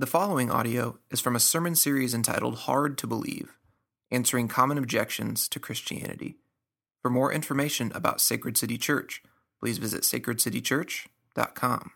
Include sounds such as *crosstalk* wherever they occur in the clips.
The following audio is from a sermon series entitled Hard to Believe Answering Common Objections to Christianity. For more information about Sacred City Church, please visit sacredcitychurch.com.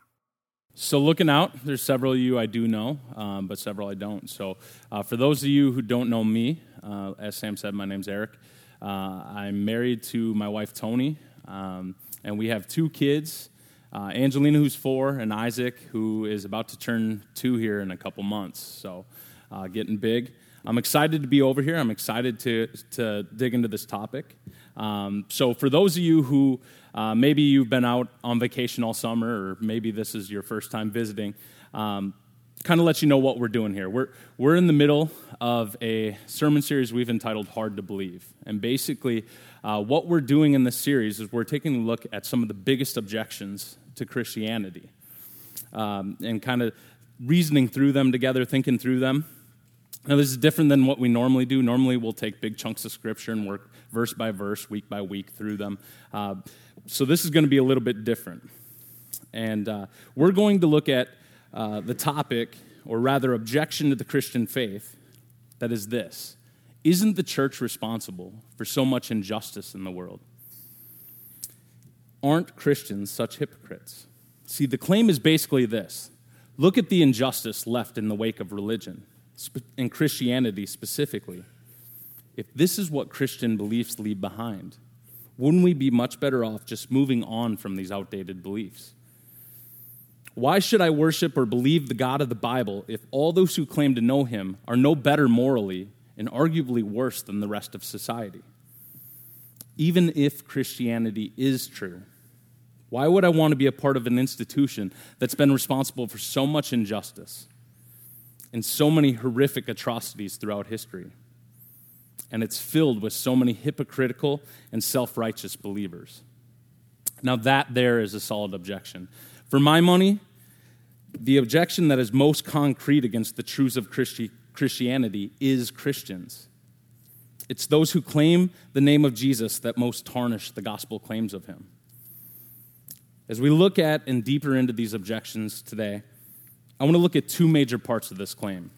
So, looking out, there's several of you I do know, um, but several I don't. So, uh, for those of you who don't know me, uh, as Sam said, my name's Eric. Uh, I'm married to my wife, Tony, um, and we have two kids uh, Angelina, who's four, and Isaac, who is about to turn two here in a couple months. So, uh, getting big. I'm excited to be over here. I'm excited to, to dig into this topic. Um, so, for those of you who uh, maybe you've been out on vacation all summer, or maybe this is your first time visiting, um, kind of let you know what we're doing here. We're, we're in the middle of a sermon series we've entitled Hard to Believe. And basically, uh, what we're doing in this series is we're taking a look at some of the biggest objections to Christianity um, and kind of reasoning through them together, thinking through them. Now, this is different than what we normally do. Normally, we'll take big chunks of scripture and work verse by verse, week by week through them. Uh, so, this is going to be a little bit different. And uh, we're going to look at uh, the topic, or rather, objection to the Christian faith that is this Isn't the church responsible for so much injustice in the world? Aren't Christians such hypocrites? See, the claim is basically this look at the injustice left in the wake of religion, and Christianity specifically. If this is what Christian beliefs leave behind, wouldn't we be much better off just moving on from these outdated beliefs? Why should I worship or believe the God of the Bible if all those who claim to know him are no better morally and arguably worse than the rest of society? Even if Christianity is true, why would I want to be a part of an institution that's been responsible for so much injustice and so many horrific atrocities throughout history? And it's filled with so many hypocritical and self righteous believers. Now, that there is a solid objection. For my money, the objection that is most concrete against the truths of Christi- Christianity is Christians. It's those who claim the name of Jesus that most tarnish the gospel claims of him. As we look at and deeper into these objections today, I want to look at two major parts of this claim.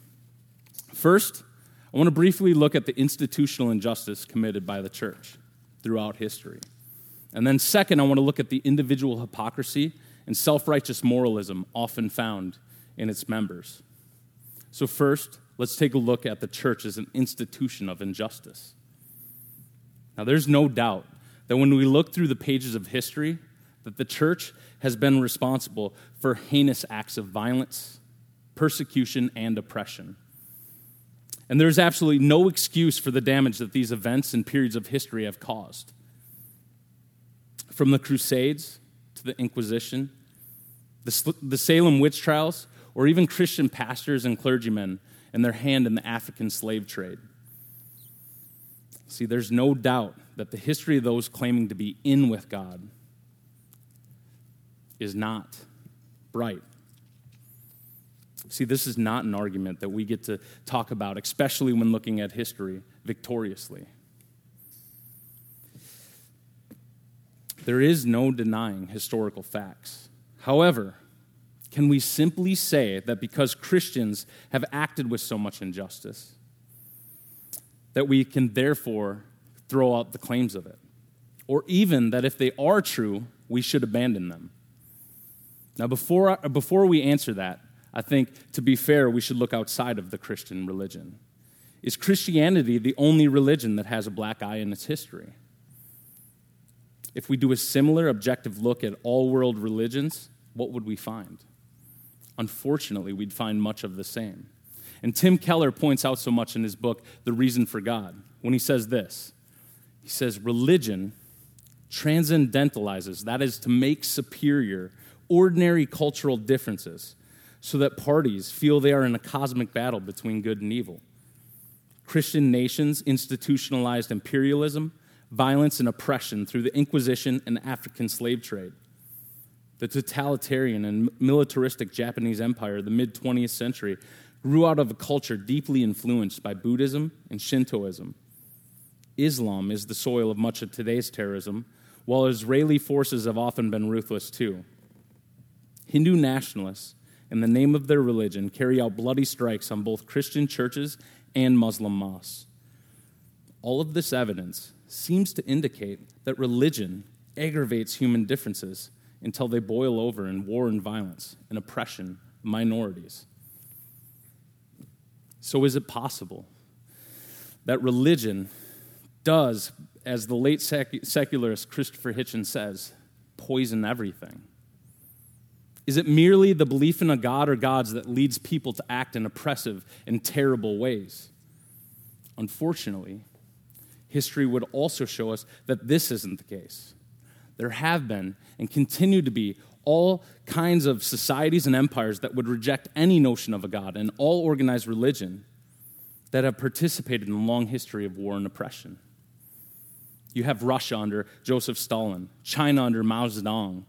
First, I want to briefly look at the institutional injustice committed by the church throughout history. And then, second, I want to look at the individual hypocrisy and self righteous moralism often found in its members. So, first, let's take a look at the church as an institution of injustice. Now, there's no doubt that when we look through the pages of history, that the church has been responsible for heinous acts of violence, persecution, and oppression. And there's absolutely no excuse for the damage that these events and periods of history have caused. From the Crusades to the Inquisition, the, the Salem witch trials, or even Christian pastors and clergymen and their hand in the African slave trade. See, there's no doubt that the history of those claiming to be in with God is not bright. See, this is not an argument that we get to talk about, especially when looking at history victoriously. There is no denying historical facts. However, can we simply say that because Christians have acted with so much injustice, that we can therefore throw out the claims of it? Or even that if they are true, we should abandon them? Now, before, before we answer that, I think to be fair, we should look outside of the Christian religion. Is Christianity the only religion that has a black eye in its history? If we do a similar objective look at all world religions, what would we find? Unfortunately, we'd find much of the same. And Tim Keller points out so much in his book, The Reason for God, when he says this He says, Religion transcendentalizes, that is, to make superior ordinary cultural differences so that parties feel they are in a cosmic battle between good and evil. Christian nations institutionalized imperialism, violence, and oppression through the Inquisition and the African slave trade. The totalitarian and militaristic Japanese empire of the mid 20th century grew out of a culture deeply influenced by Buddhism and Shintoism. Islam is the soil of much of today's terrorism, while Israeli forces have often been ruthless too. Hindu nationalists in the name of their religion, carry out bloody strikes on both Christian churches and Muslim mosques. All of this evidence seems to indicate that religion aggravates human differences until they boil over in war and violence and oppression minorities. So, is it possible that religion does, as the late sec- secularist Christopher Hitchens says, poison everything? Is it merely the belief in a God or gods that leads people to act in oppressive and terrible ways? Unfortunately, history would also show us that this isn't the case. There have been and continue to be all kinds of societies and empires that would reject any notion of a God and all organized religion that have participated in a long history of war and oppression. You have Russia under Joseph Stalin, China under Mao Zedong,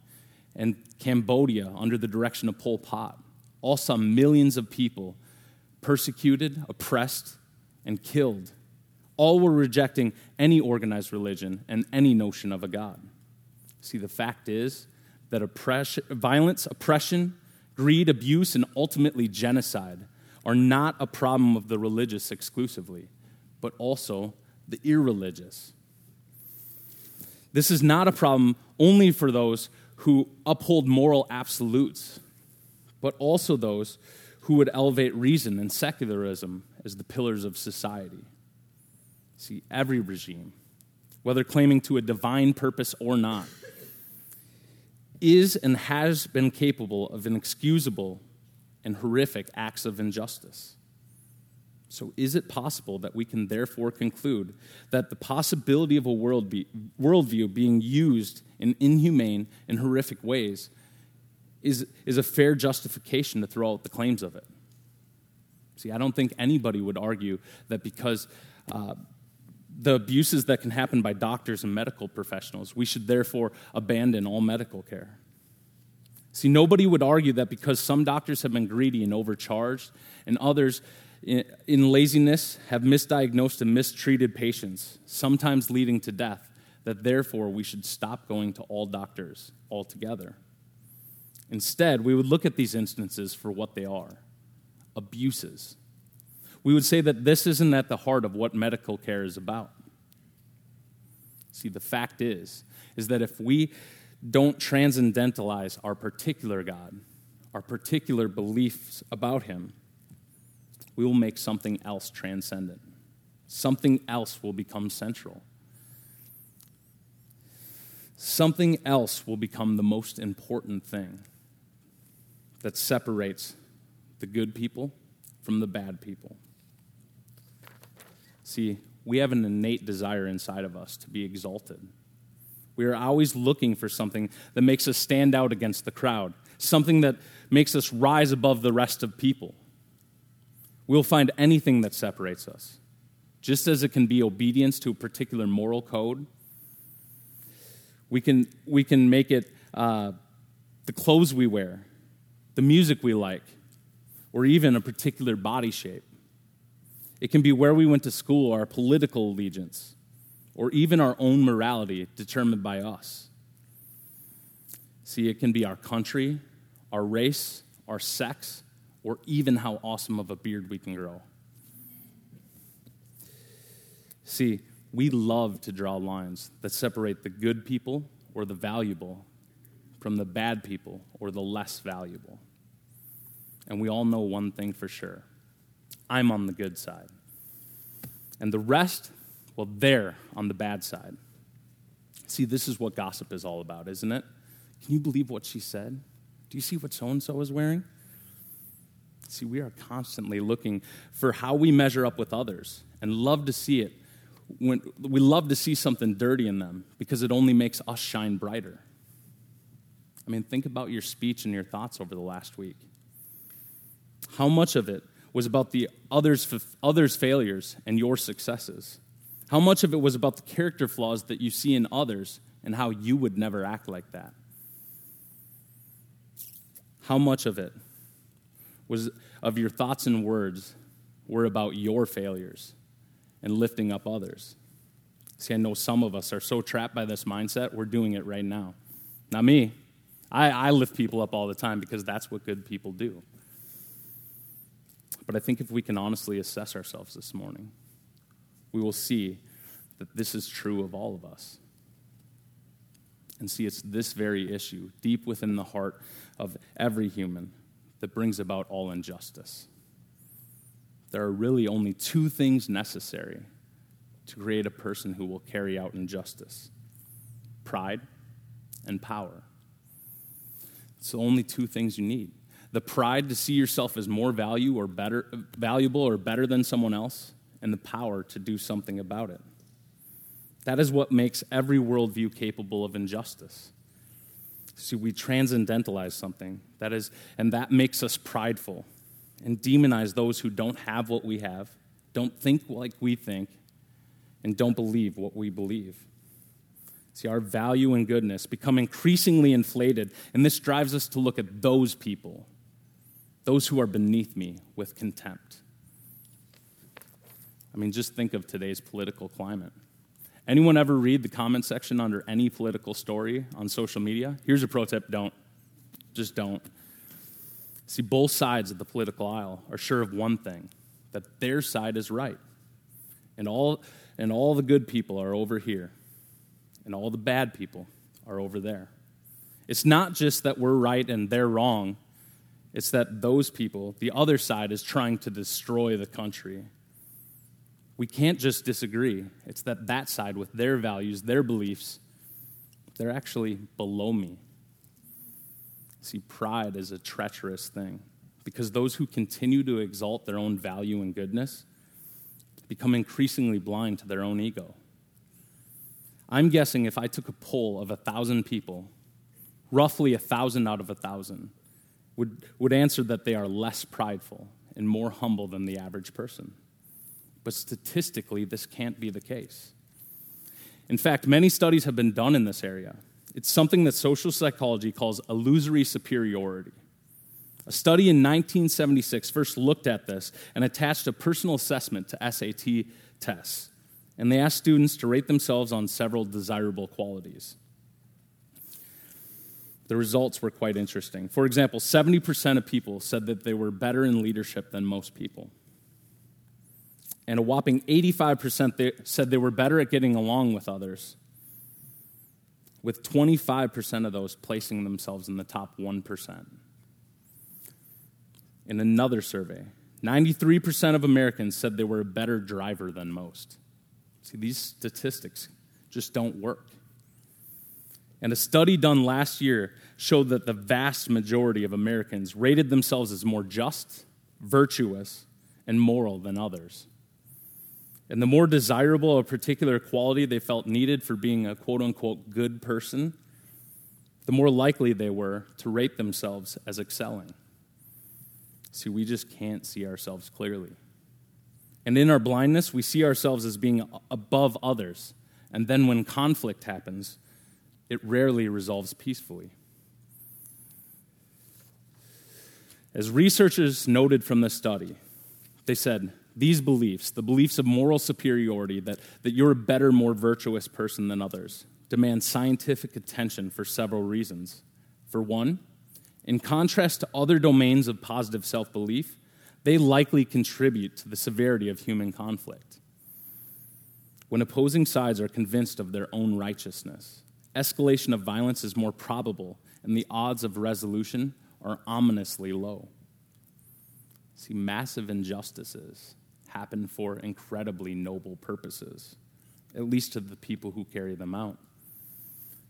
and Cambodia under the direction of Pol Pot. All saw millions of people persecuted, oppressed, and killed. All were rejecting any organized religion and any notion of a God. See, the fact is that oppression, violence, oppression, greed, abuse, and ultimately genocide are not a problem of the religious exclusively, but also the irreligious. This is not a problem only for those who uphold moral absolutes, but also those who would elevate reason and secularism as the pillars of society. See, every regime, whether claiming to a divine purpose or not, is and has been capable of inexcusable and horrific acts of injustice. So, is it possible that we can therefore conclude that the possibility of a world be, worldview being used in inhumane and horrific ways is, is a fair justification to throw out the claims of it? See, I don't think anybody would argue that because uh, the abuses that can happen by doctors and medical professionals, we should therefore abandon all medical care. See, nobody would argue that because some doctors have been greedy and overcharged, and others in laziness have misdiagnosed and mistreated patients, sometimes leading to death, that therefore we should stop going to all doctors altogether. Instead, we would look at these instances for what they are abuses we would say that this isn't at the heart of what medical care is about. See, the fact is, is that if we don't transcendentalize our particular God, our particular beliefs about Him, we will make something else transcendent. Something else will become central. Something else will become the most important thing that separates the good people from the bad people. See, we have an innate desire inside of us to be exalted. We are always looking for something that makes us stand out against the crowd, something that makes us rise above the rest of people. We'll find anything that separates us. Just as it can be obedience to a particular moral code, we can, we can make it uh, the clothes we wear, the music we like, or even a particular body shape. It can be where we went to school, our political allegiance, or even our own morality determined by us. See, it can be our country, our race, our sex, or even how awesome of a beard we can grow. See, we love to draw lines that separate the good people or the valuable from the bad people or the less valuable. And we all know one thing for sure I'm on the good side. And the rest, well, they're on the bad side. See, this is what gossip is all about, isn't it? Can you believe what she said? Do you see what so and so is wearing? See, we are constantly looking for how we measure up with others and love to see it. When, we love to see something dirty in them because it only makes us shine brighter. I mean, think about your speech and your thoughts over the last week. How much of it was about the others, others' failures and your successes? How much of it was about the character flaws that you see in others and how you would never act like that? How much of it was of your thoughts and words were about your failures and lifting up others? See, I know some of us are so trapped by this mindset, we're doing it right now. Not me. I, I lift people up all the time because that's what good people do. But I think if we can honestly assess ourselves this morning, we will see that this is true of all of us. And see, it's this very issue, deep within the heart of every human, that brings about all injustice. There are really only two things necessary to create a person who will carry out injustice pride and power. It's the only two things you need the pride to see yourself as more value or better, valuable or better than someone else, and the power to do something about it. That is what makes every worldview capable of injustice. See, we transcendentalize something that is, and that makes us prideful and demonize those who don't have what we have, don't think like we think, and don't believe what we believe. See, our value and goodness become increasingly inflated, and this drives us to look at those people, those who are beneath me, with contempt. I mean, just think of today's political climate. Anyone ever read the comment section under any political story on social media? Here's a pro tip don't. Just don't. See, both sides of the political aisle are sure of one thing that their side is right. And all, and all the good people are over here, and all the bad people are over there. It's not just that we're right and they're wrong, it's that those people, the other side, is trying to destroy the country. We can't just disagree. It's that that side, with their values, their beliefs, they're actually below me. See, pride is a treacherous thing because those who continue to exalt their own value and goodness become increasingly blind to their own ego. I'm guessing if I took a poll of a thousand people, roughly a thousand out of a thousand would, would answer that they are less prideful and more humble than the average person. But statistically, this can't be the case. In fact, many studies have been done in this area. It's something that social psychology calls illusory superiority. A study in 1976 first looked at this and attached a personal assessment to SAT tests. And they asked students to rate themselves on several desirable qualities. The results were quite interesting. For example, 70% of people said that they were better in leadership than most people. And a whopping 85% said they were better at getting along with others, with 25% of those placing themselves in the top 1% in another survey, 93% of Americans said they were a better driver than most. See, these statistics just don't work. And a study done last year showed that the vast majority of Americans rated themselves as more just, virtuous, and moral than others. And the more desirable a particular quality they felt needed for being a quote unquote good person, the more likely they were to rate themselves as excelling. See, we just can't see ourselves clearly. And in our blindness, we see ourselves as being above others. And then when conflict happens, it rarely resolves peacefully. As researchers noted from the study, they said these beliefs, the beliefs of moral superiority, that, that you're a better, more virtuous person than others, demand scientific attention for several reasons. For one, in contrast to other domains of positive self belief, they likely contribute to the severity of human conflict. When opposing sides are convinced of their own righteousness, escalation of violence is more probable, and the odds of resolution are ominously low. See, massive injustices happen for incredibly noble purposes, at least to the people who carry them out.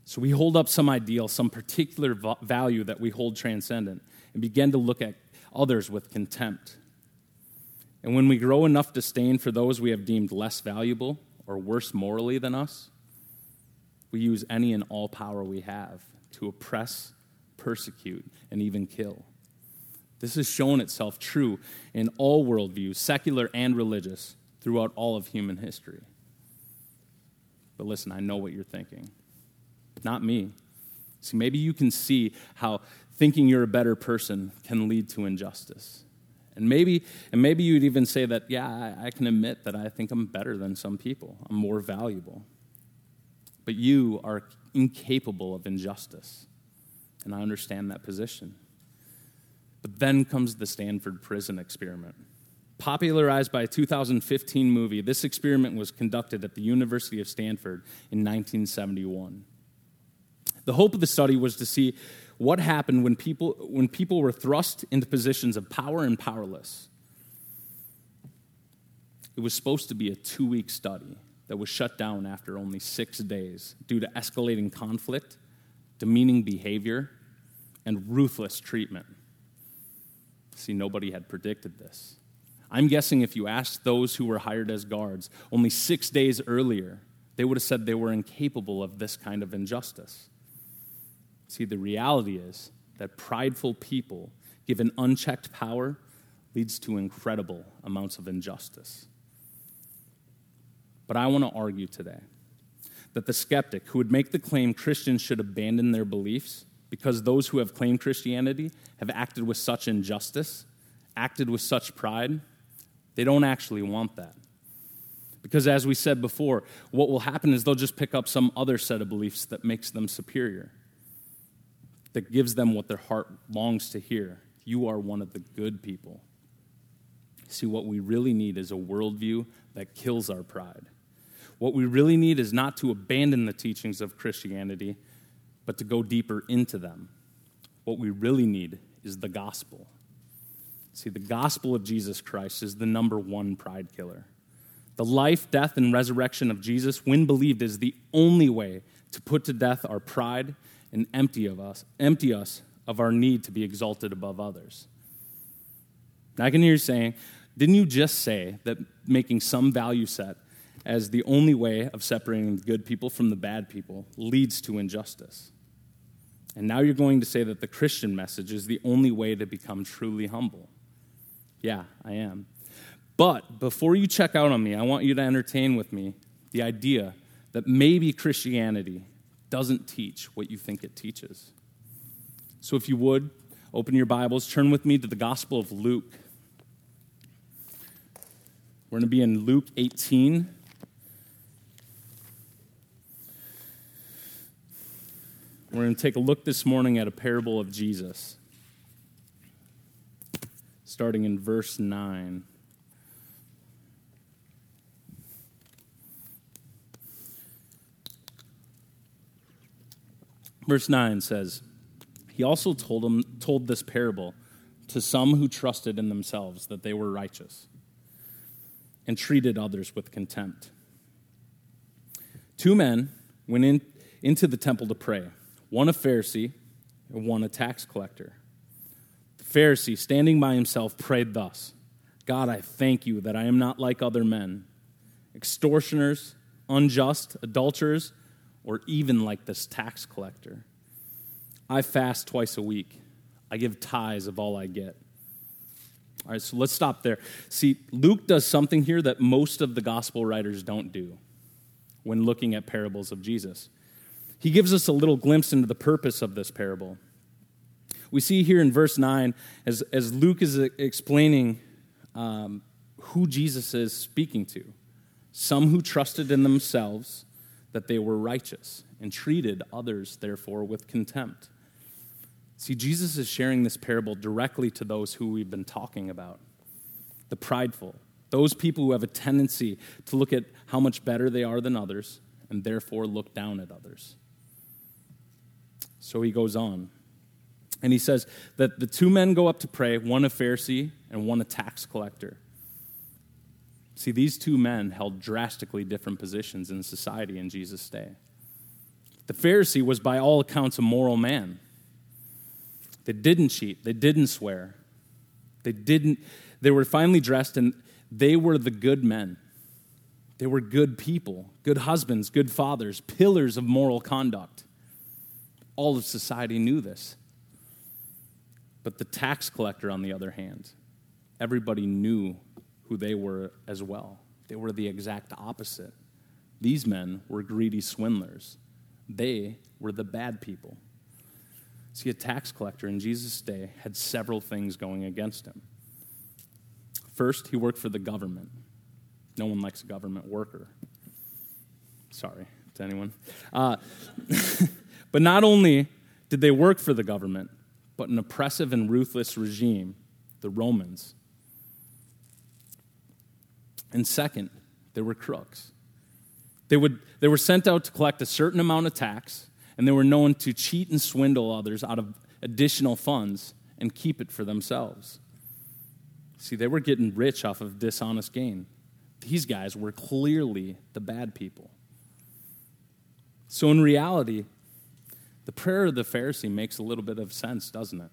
So we hold up some ideal, some particular value that we hold transcendent, and begin to look at others with contempt. And when we grow enough disdain for those we have deemed less valuable or worse morally than us, we use any and all power we have to oppress, persecute, and even kill. This has shown itself true in all worldviews, secular and religious, throughout all of human history. But listen, I know what you're thinking not me. See, maybe you can see how thinking you're a better person can lead to injustice. And maybe, and maybe you'd even say that, yeah, I, I can admit that I think I'm better than some people. I'm more valuable. But you are incapable of injustice. And I understand that position. But then comes the Stanford prison experiment. Popularized by a 2015 movie, this experiment was conducted at the University of Stanford in 1971. The hope of the study was to see what happened when people, when people were thrust into positions of power and powerless. It was supposed to be a two week study that was shut down after only six days due to escalating conflict, demeaning behavior, and ruthless treatment. See, nobody had predicted this. I'm guessing if you asked those who were hired as guards only six days earlier, they would have said they were incapable of this kind of injustice. See, the reality is that prideful people, given unchecked power, leads to incredible amounts of injustice. But I want to argue today that the skeptic who would make the claim Christians should abandon their beliefs because those who have claimed Christianity have acted with such injustice, acted with such pride, they don't actually want that. Because as we said before, what will happen is they'll just pick up some other set of beliefs that makes them superior, that gives them what their heart longs to hear. You are one of the good people. See, what we really need is a worldview that kills our pride. What we really need is not to abandon the teachings of Christianity, but to go deeper into them. What we really need is the gospel. See, the gospel of Jesus Christ is the number one pride killer. The life, death, and resurrection of Jesus, when believed, is the only way to put to death our pride and empty of us, empty us of our need to be exalted above others. Now, I can hear you saying, didn't you just say that making some value set as the only way of separating the good people from the bad people leads to injustice? And now you're going to say that the Christian message is the only way to become truly humble. Yeah, I am. But before you check out on me, I want you to entertain with me the idea that maybe Christianity doesn't teach what you think it teaches. So if you would, open your Bibles, turn with me to the Gospel of Luke. We're going to be in Luke 18. We're going to take a look this morning at a parable of Jesus starting in verse 9. Verse 9 says, He also told, him, told this parable to some who trusted in themselves that they were righteous and treated others with contempt. Two men went in, into the temple to pray, one a Pharisee and one a tax collector. The Pharisee, standing by himself, prayed thus God, I thank you that I am not like other men, extortioners, unjust, adulterers, or even like this tax collector. I fast twice a week. I give tithes of all I get. All right, so let's stop there. See, Luke does something here that most of the gospel writers don't do when looking at parables of Jesus. He gives us a little glimpse into the purpose of this parable. We see here in verse 9, as, as Luke is explaining um, who Jesus is speaking to some who trusted in themselves that they were righteous and treated others, therefore, with contempt. See, Jesus is sharing this parable directly to those who we've been talking about the prideful, those people who have a tendency to look at how much better they are than others and therefore look down at others. So he goes on. And he says that the two men go up to pray, one a Pharisee and one a tax collector. See, these two men held drastically different positions in society in Jesus' day. The Pharisee was, by all accounts, a moral man. They didn't cheat, they didn't swear, they didn't, they were finely dressed, and they were the good men. They were good people, good husbands, good fathers, pillars of moral conduct. All of society knew this. But the tax collector, on the other hand, everybody knew who they were as well. They were the exact opposite. These men were greedy swindlers, they were the bad people. See, a tax collector in Jesus' day had several things going against him. First, he worked for the government. No one likes a government worker. Sorry to anyone. Uh, *laughs* but not only did they work for the government, but an oppressive and ruthless regime, the Romans. And second, they were crooks. They, would, they were sent out to collect a certain amount of tax, and they were known to cheat and swindle others out of additional funds and keep it for themselves. See, they were getting rich off of dishonest gain. These guys were clearly the bad people. So, in reality, the prayer of the Pharisee makes a little bit of sense, doesn't it?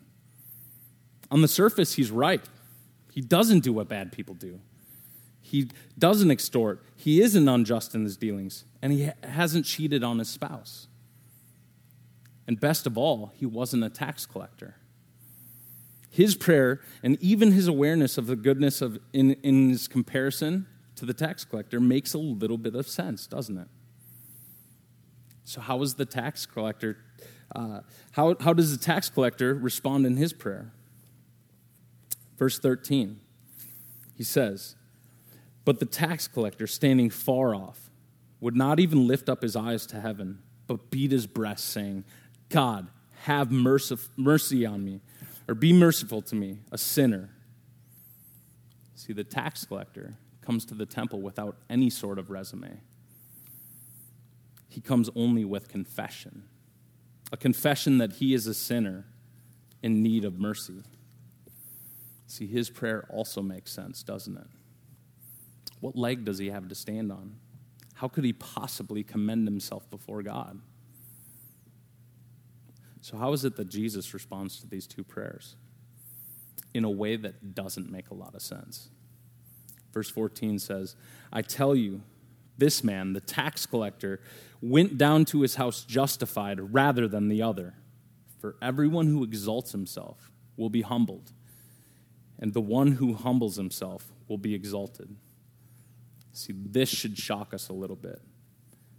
On the surface, he's right. He doesn't do what bad people do. He doesn't extort. He isn't unjust in his dealings. And he hasn't cheated on his spouse. And best of all, he wasn't a tax collector. His prayer and even his awareness of the goodness of in, in his comparison to the tax collector makes a little bit of sense, doesn't it? So, how is the tax collector? Uh, how, how does the tax collector respond in his prayer? Verse 13, he says, But the tax collector, standing far off, would not even lift up his eyes to heaven, but beat his breast, saying, God, have mercy on me, or be merciful to me, a sinner. See, the tax collector comes to the temple without any sort of resume. He comes only with confession a confession that he is a sinner in need of mercy. See, his prayer also makes sense, doesn't it? What leg does he have to stand on? How could he possibly commend himself before God? So, how is it that Jesus responds to these two prayers? In a way that doesn't make a lot of sense. Verse 14 says, I tell you, this man, the tax collector, went down to his house justified rather than the other. For everyone who exalts himself will be humbled and the one who humbles himself will be exalted. See, this should shock us a little bit.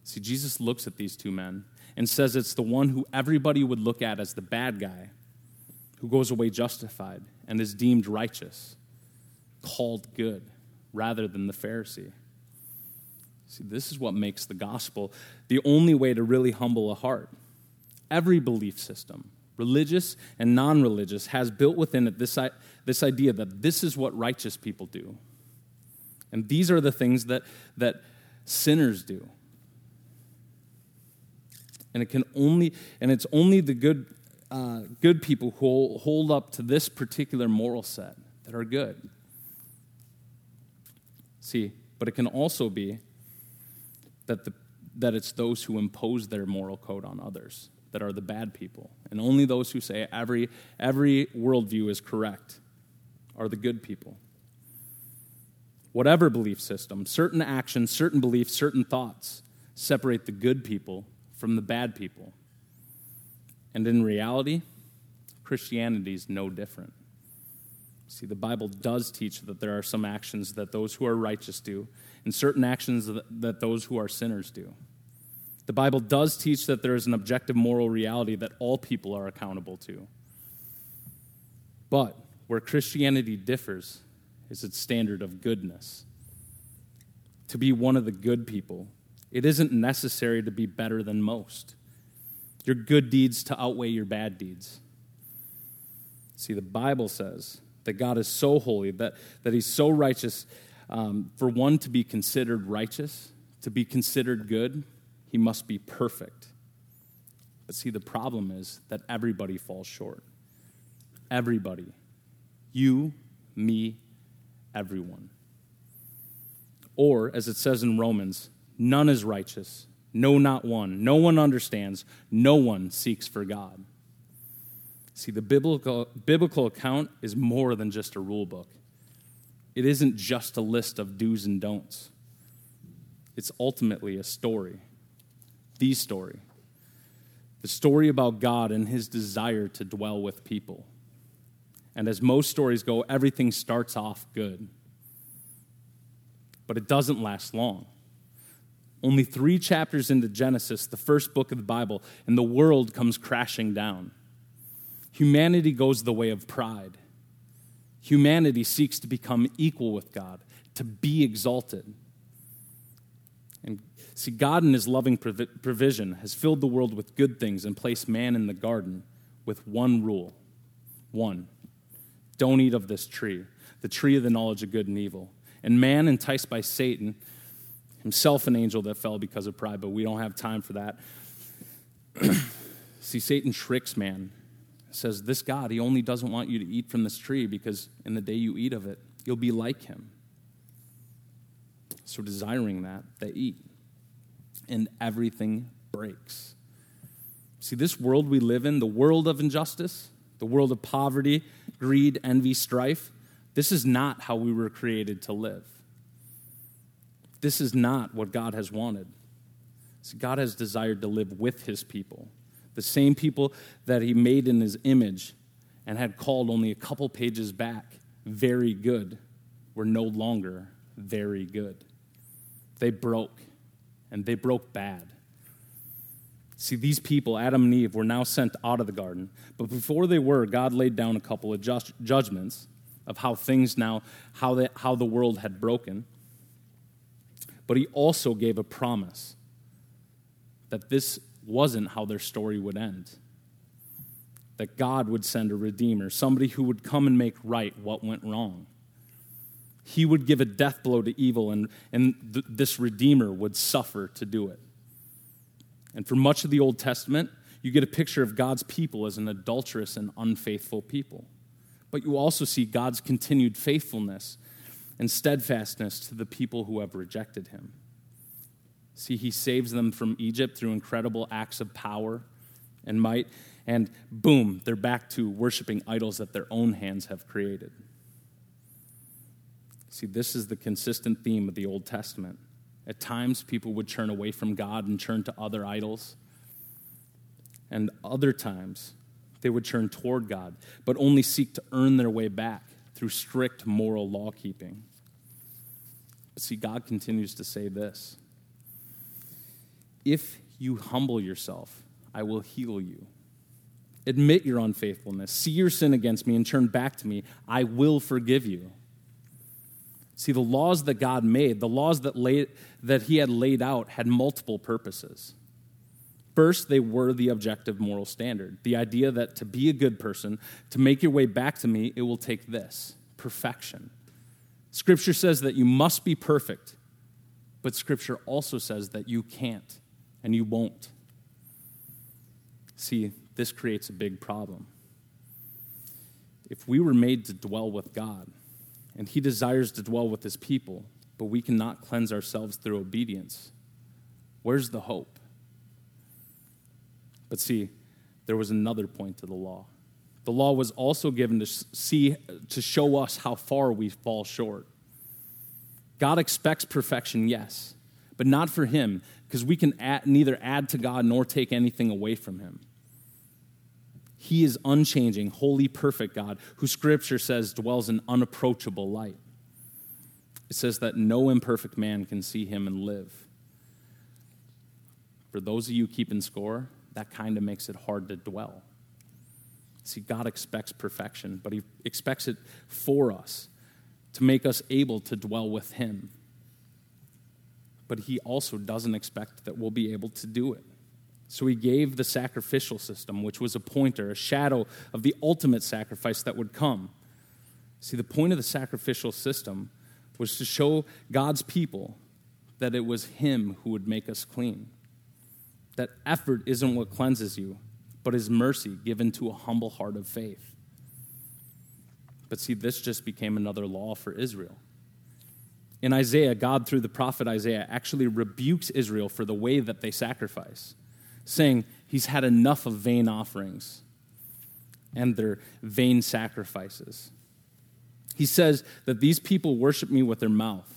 See, Jesus looks at these two men and says it's the one who everybody would look at as the bad guy who goes away justified and is deemed righteous, called good, rather than the Pharisee. See, this is what makes the gospel the only way to really humble a heart. Every belief system, religious and non religious, has built within it this, this idea that this is what righteous people do. And these are the things that, that sinners do. And it can only, and it's only the good, uh, good people who hold up to this particular moral set that are good. See, but it can also be that, the, that it's those who impose their moral code on others that are the bad people. And only those who say every, every worldview is correct are the good people. Whatever belief system, certain actions, certain beliefs, certain thoughts separate the good people from the bad people. And in reality, Christianity is no different. See, the Bible does teach that there are some actions that those who are righteous do, and certain actions that those who are sinners do. The Bible does teach that there is an objective moral reality that all people are accountable to. But where Christianity differs is its standard of goodness. To be one of the good people, it isn't necessary to be better than most. Your good deeds to outweigh your bad deeds. See, the Bible says that God is so holy, that, that He's so righteous. Um, for one to be considered righteous, to be considered good, he must be perfect. But see, the problem is that everybody falls short. Everybody. You, me, everyone. Or, as it says in Romans, none is righteous, no, not one. No one understands, no one seeks for God. See, the biblical, biblical account is more than just a rule book, it isn't just a list of do's and don'ts. It's ultimately a story the story the story about God and his desire to dwell with people. And as most stories go, everything starts off good, but it doesn't last long. Only three chapters into Genesis, the first book of the Bible, and the world comes crashing down. Humanity goes the way of pride. Humanity seeks to become equal with God, to be exalted. And see, God in his loving provision has filled the world with good things and placed man in the garden with one rule one, don't eat of this tree, the tree of the knowledge of good and evil. And man, enticed by Satan, himself an angel that fell because of pride, but we don't have time for that. *clears throat* See, Satan tricks man. Says, This God, he only doesn't want you to eat from this tree because in the day you eat of it, you'll be like him. So, desiring that, they eat. And everything breaks. See, this world we live in, the world of injustice, the world of poverty, greed, envy, strife, this is not how we were created to live. This is not what God has wanted. See, God has desired to live with his people, the same people that he made in his image and had called only a couple pages back very good were no longer very good. They broke, and they broke bad. See, these people, Adam and Eve, were now sent out of the garden. But before they were, God laid down a couple of just, judgments of how things now, how, they, how the world had broken. But he also gave a promise that this wasn't how their story would end. That God would send a redeemer, somebody who would come and make right what went wrong. He would give a death blow to evil, and, and th- this redeemer would suffer to do it. And for much of the Old Testament, you get a picture of God's people as an adulterous and unfaithful people. But you also see God's continued faithfulness and steadfastness to the people who have rejected him. See, he saves them from Egypt through incredible acts of power and might, and boom, they're back to worshiping idols that their own hands have created. See, this is the consistent theme of the Old Testament. At times, people would turn away from God and turn to other idols. And other times, they would turn toward God, but only seek to earn their way back through strict moral law keeping. See, God continues to say this If you humble yourself, I will heal you. Admit your unfaithfulness, see your sin against me, and turn back to me. I will forgive you. See, the laws that God made, the laws that, laid, that He had laid out, had multiple purposes. First, they were the objective moral standard. The idea that to be a good person, to make your way back to me, it will take this perfection. Scripture says that you must be perfect, but Scripture also says that you can't and you won't. See, this creates a big problem. If we were made to dwell with God, and he desires to dwell with his people, but we cannot cleanse ourselves through obedience. Where's the hope? But see, there was another point to the law. The law was also given to see to show us how far we fall short. God expects perfection, yes, but not for him, because we can add, neither add to God nor take anything away from him. He is unchanging, holy, perfect God, who Scripture says dwells in unapproachable light. It says that no imperfect man can see him and live. For those of you keeping score, that kind of makes it hard to dwell. See, God expects perfection, but He expects it for us to make us able to dwell with Him. But He also doesn't expect that we'll be able to do it. So he gave the sacrificial system, which was a pointer, a shadow of the ultimate sacrifice that would come. See, the point of the sacrificial system was to show God's people that it was him who would make us clean. That effort isn't what cleanses you, but his mercy given to a humble heart of faith. But see, this just became another law for Israel. In Isaiah, God, through the prophet Isaiah, actually rebukes Israel for the way that they sacrifice saying he's had enough of vain offerings and their vain sacrifices. He says that these people worship me with their mouth,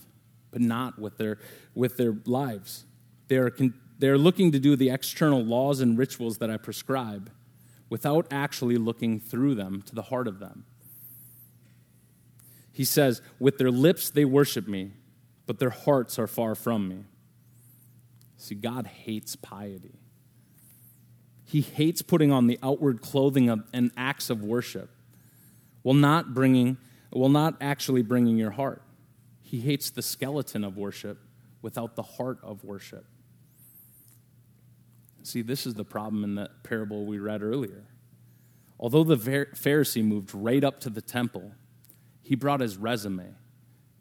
but not with their, with their lives. They are, they are looking to do the external laws and rituals that I prescribe without actually looking through them to the heart of them. He says, With their lips they worship me, but their hearts are far from me. See, God hates piety. He hates putting on the outward clothing of, and acts of worship while not bringing, while not actually bringing your heart. He hates the skeleton of worship without the heart of worship. See, this is the problem in that parable we read earlier. Although the Pharisee moved right up to the temple, he brought his resume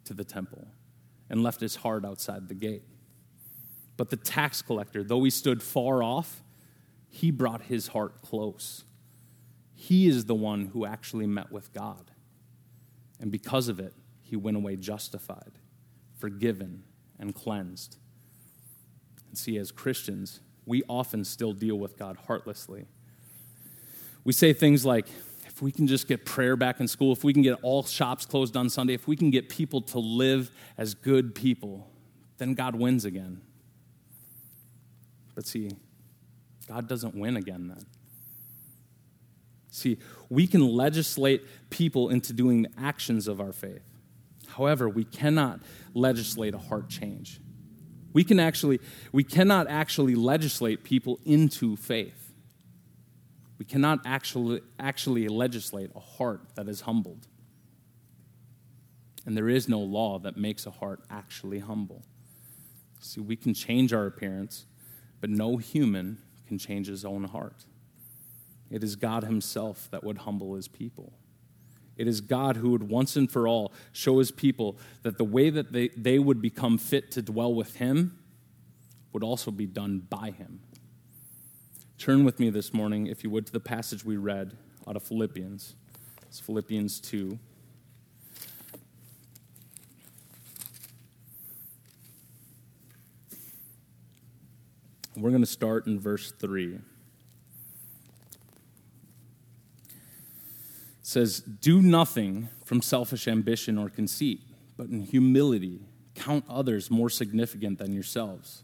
to the temple and left his heart outside the gate. But the tax collector, though he stood far off, he brought his heart close. He is the one who actually met with God. And because of it, he went away justified, forgiven, and cleansed. And see, as Christians, we often still deal with God heartlessly. We say things like, if we can just get prayer back in school, if we can get all shops closed on Sunday, if we can get people to live as good people, then God wins again. But see, God doesn't win again then. See, we can legislate people into doing the actions of our faith. However, we cannot legislate a heart change. We can actually we cannot actually legislate people into faith. We cannot actually actually legislate a heart that is humbled. And there is no law that makes a heart actually humble. See, we can change our appearance, but no human can change his own heart. It is God Himself that would humble His people. It is God who would once and for all show His people that the way that they, they would become fit to dwell with Him would also be done by Him. Turn with me this morning, if you would, to the passage we read out of Philippians. It's Philippians 2. We're going to start in verse 3. It says, Do nothing from selfish ambition or conceit, but in humility count others more significant than yourselves.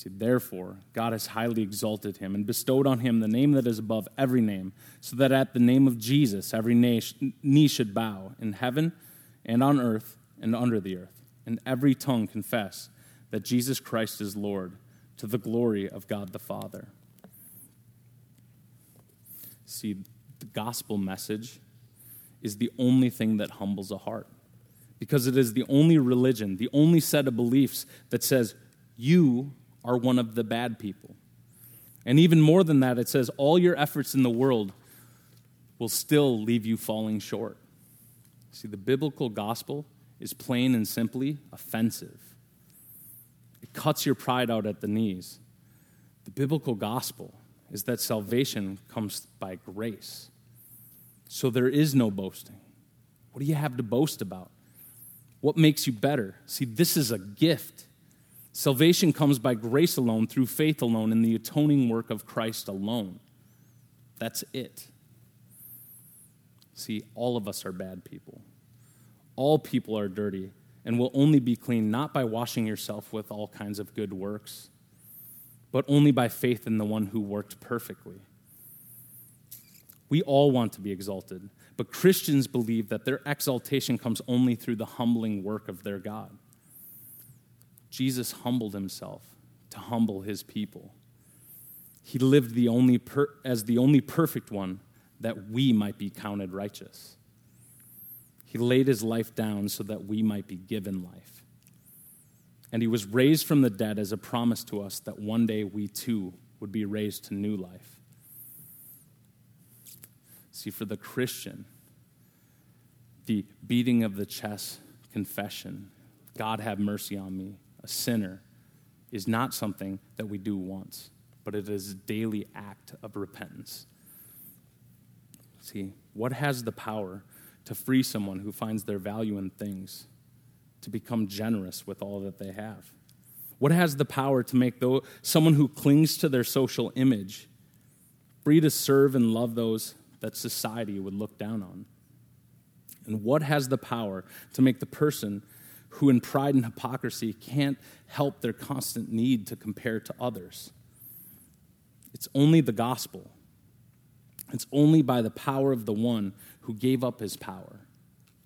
See, therefore, God has highly exalted him and bestowed on him the name that is above every name, so that at the name of Jesus every knee should bow in heaven and on earth and under the earth, and every tongue confess that Jesus Christ is Lord, to the glory of God the Father. See, the gospel message is the only thing that humbles a heart because it is the only religion, the only set of beliefs that says you are one of the bad people. And even more than that, it says all your efforts in the world will still leave you falling short. See, the biblical gospel is plain and simply offensive. It cuts your pride out at the knees. The biblical gospel is that salvation comes by grace. So there is no boasting. What do you have to boast about? What makes you better? See, this is a gift. Salvation comes by grace alone, through faith alone, in the atoning work of Christ alone. That's it. See, all of us are bad people. All people are dirty and will only be clean not by washing yourself with all kinds of good works but only by faith in the one who worked perfectly. We all want to be exalted, but Christians believe that their exaltation comes only through the humbling work of their God. Jesus humbled himself to humble his people. He lived the only per- as the only perfect one that we might be counted righteous. He laid his life down so that we might be given life. And he was raised from the dead as a promise to us that one day we too would be raised to new life. See, for the Christian, the beating of the chest confession, God have mercy on me, a sinner, is not something that we do once, but it is a daily act of repentance. See, what has the power to free someone who finds their value in things? to become generous with all that they have? What has the power to make though, someone who clings to their social image free to serve and love those that society would look down on? And what has the power to make the person who, in pride and hypocrisy, can't help their constant need to compare to others? It's only the gospel. It's only by the power of the one who gave up his power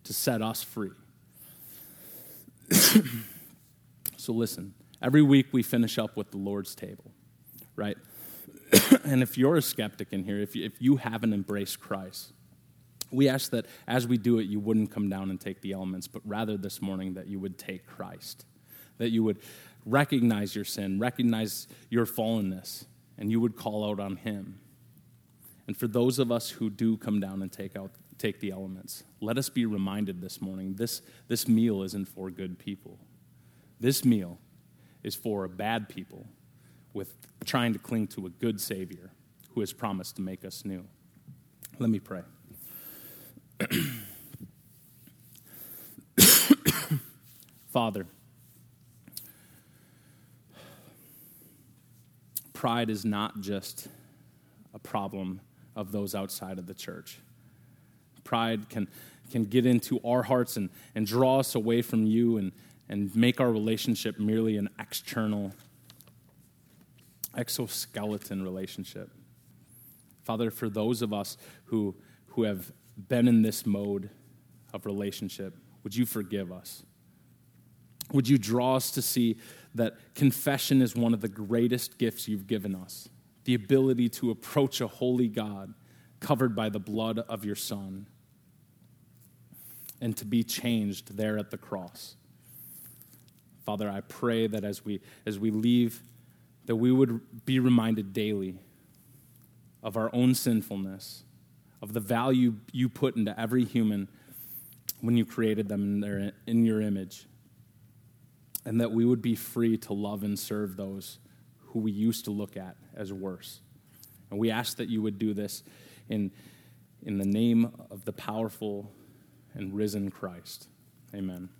to set us free. *coughs* so listen, every week we finish up with the Lord's table, right? *coughs* and if you're a skeptic in here, if you, if you haven't embraced Christ, we ask that as we do it, you wouldn't come down and take the elements, but rather this morning that you would take Christ, that you would recognize your sin, recognize your fallenness, and you would call out on Him. And for those of us who do come down and take out take the elements, let us be reminded this morning this, this meal isn't for good people. This meal is for bad people with trying to cling to a good Savior who has promised to make us new. Let me pray. *coughs* Father, pride is not just a problem of those outside of the church. Pride can, can get into our hearts and, and draw us away from you and, and make our relationship merely an external, exoskeleton relationship. Father, for those of us who, who have been in this mode of relationship, would you forgive us? Would you draw us to see that confession is one of the greatest gifts you've given us? The ability to approach a holy God covered by the blood of your Son and to be changed there at the cross. Father, I pray that as we, as we leave, that we would be reminded daily of our own sinfulness, of the value you put into every human when you created them in, their, in your image, and that we would be free to love and serve those who we used to look at as worse. And we ask that you would do this in, in the name of the powerful and risen Christ. Amen.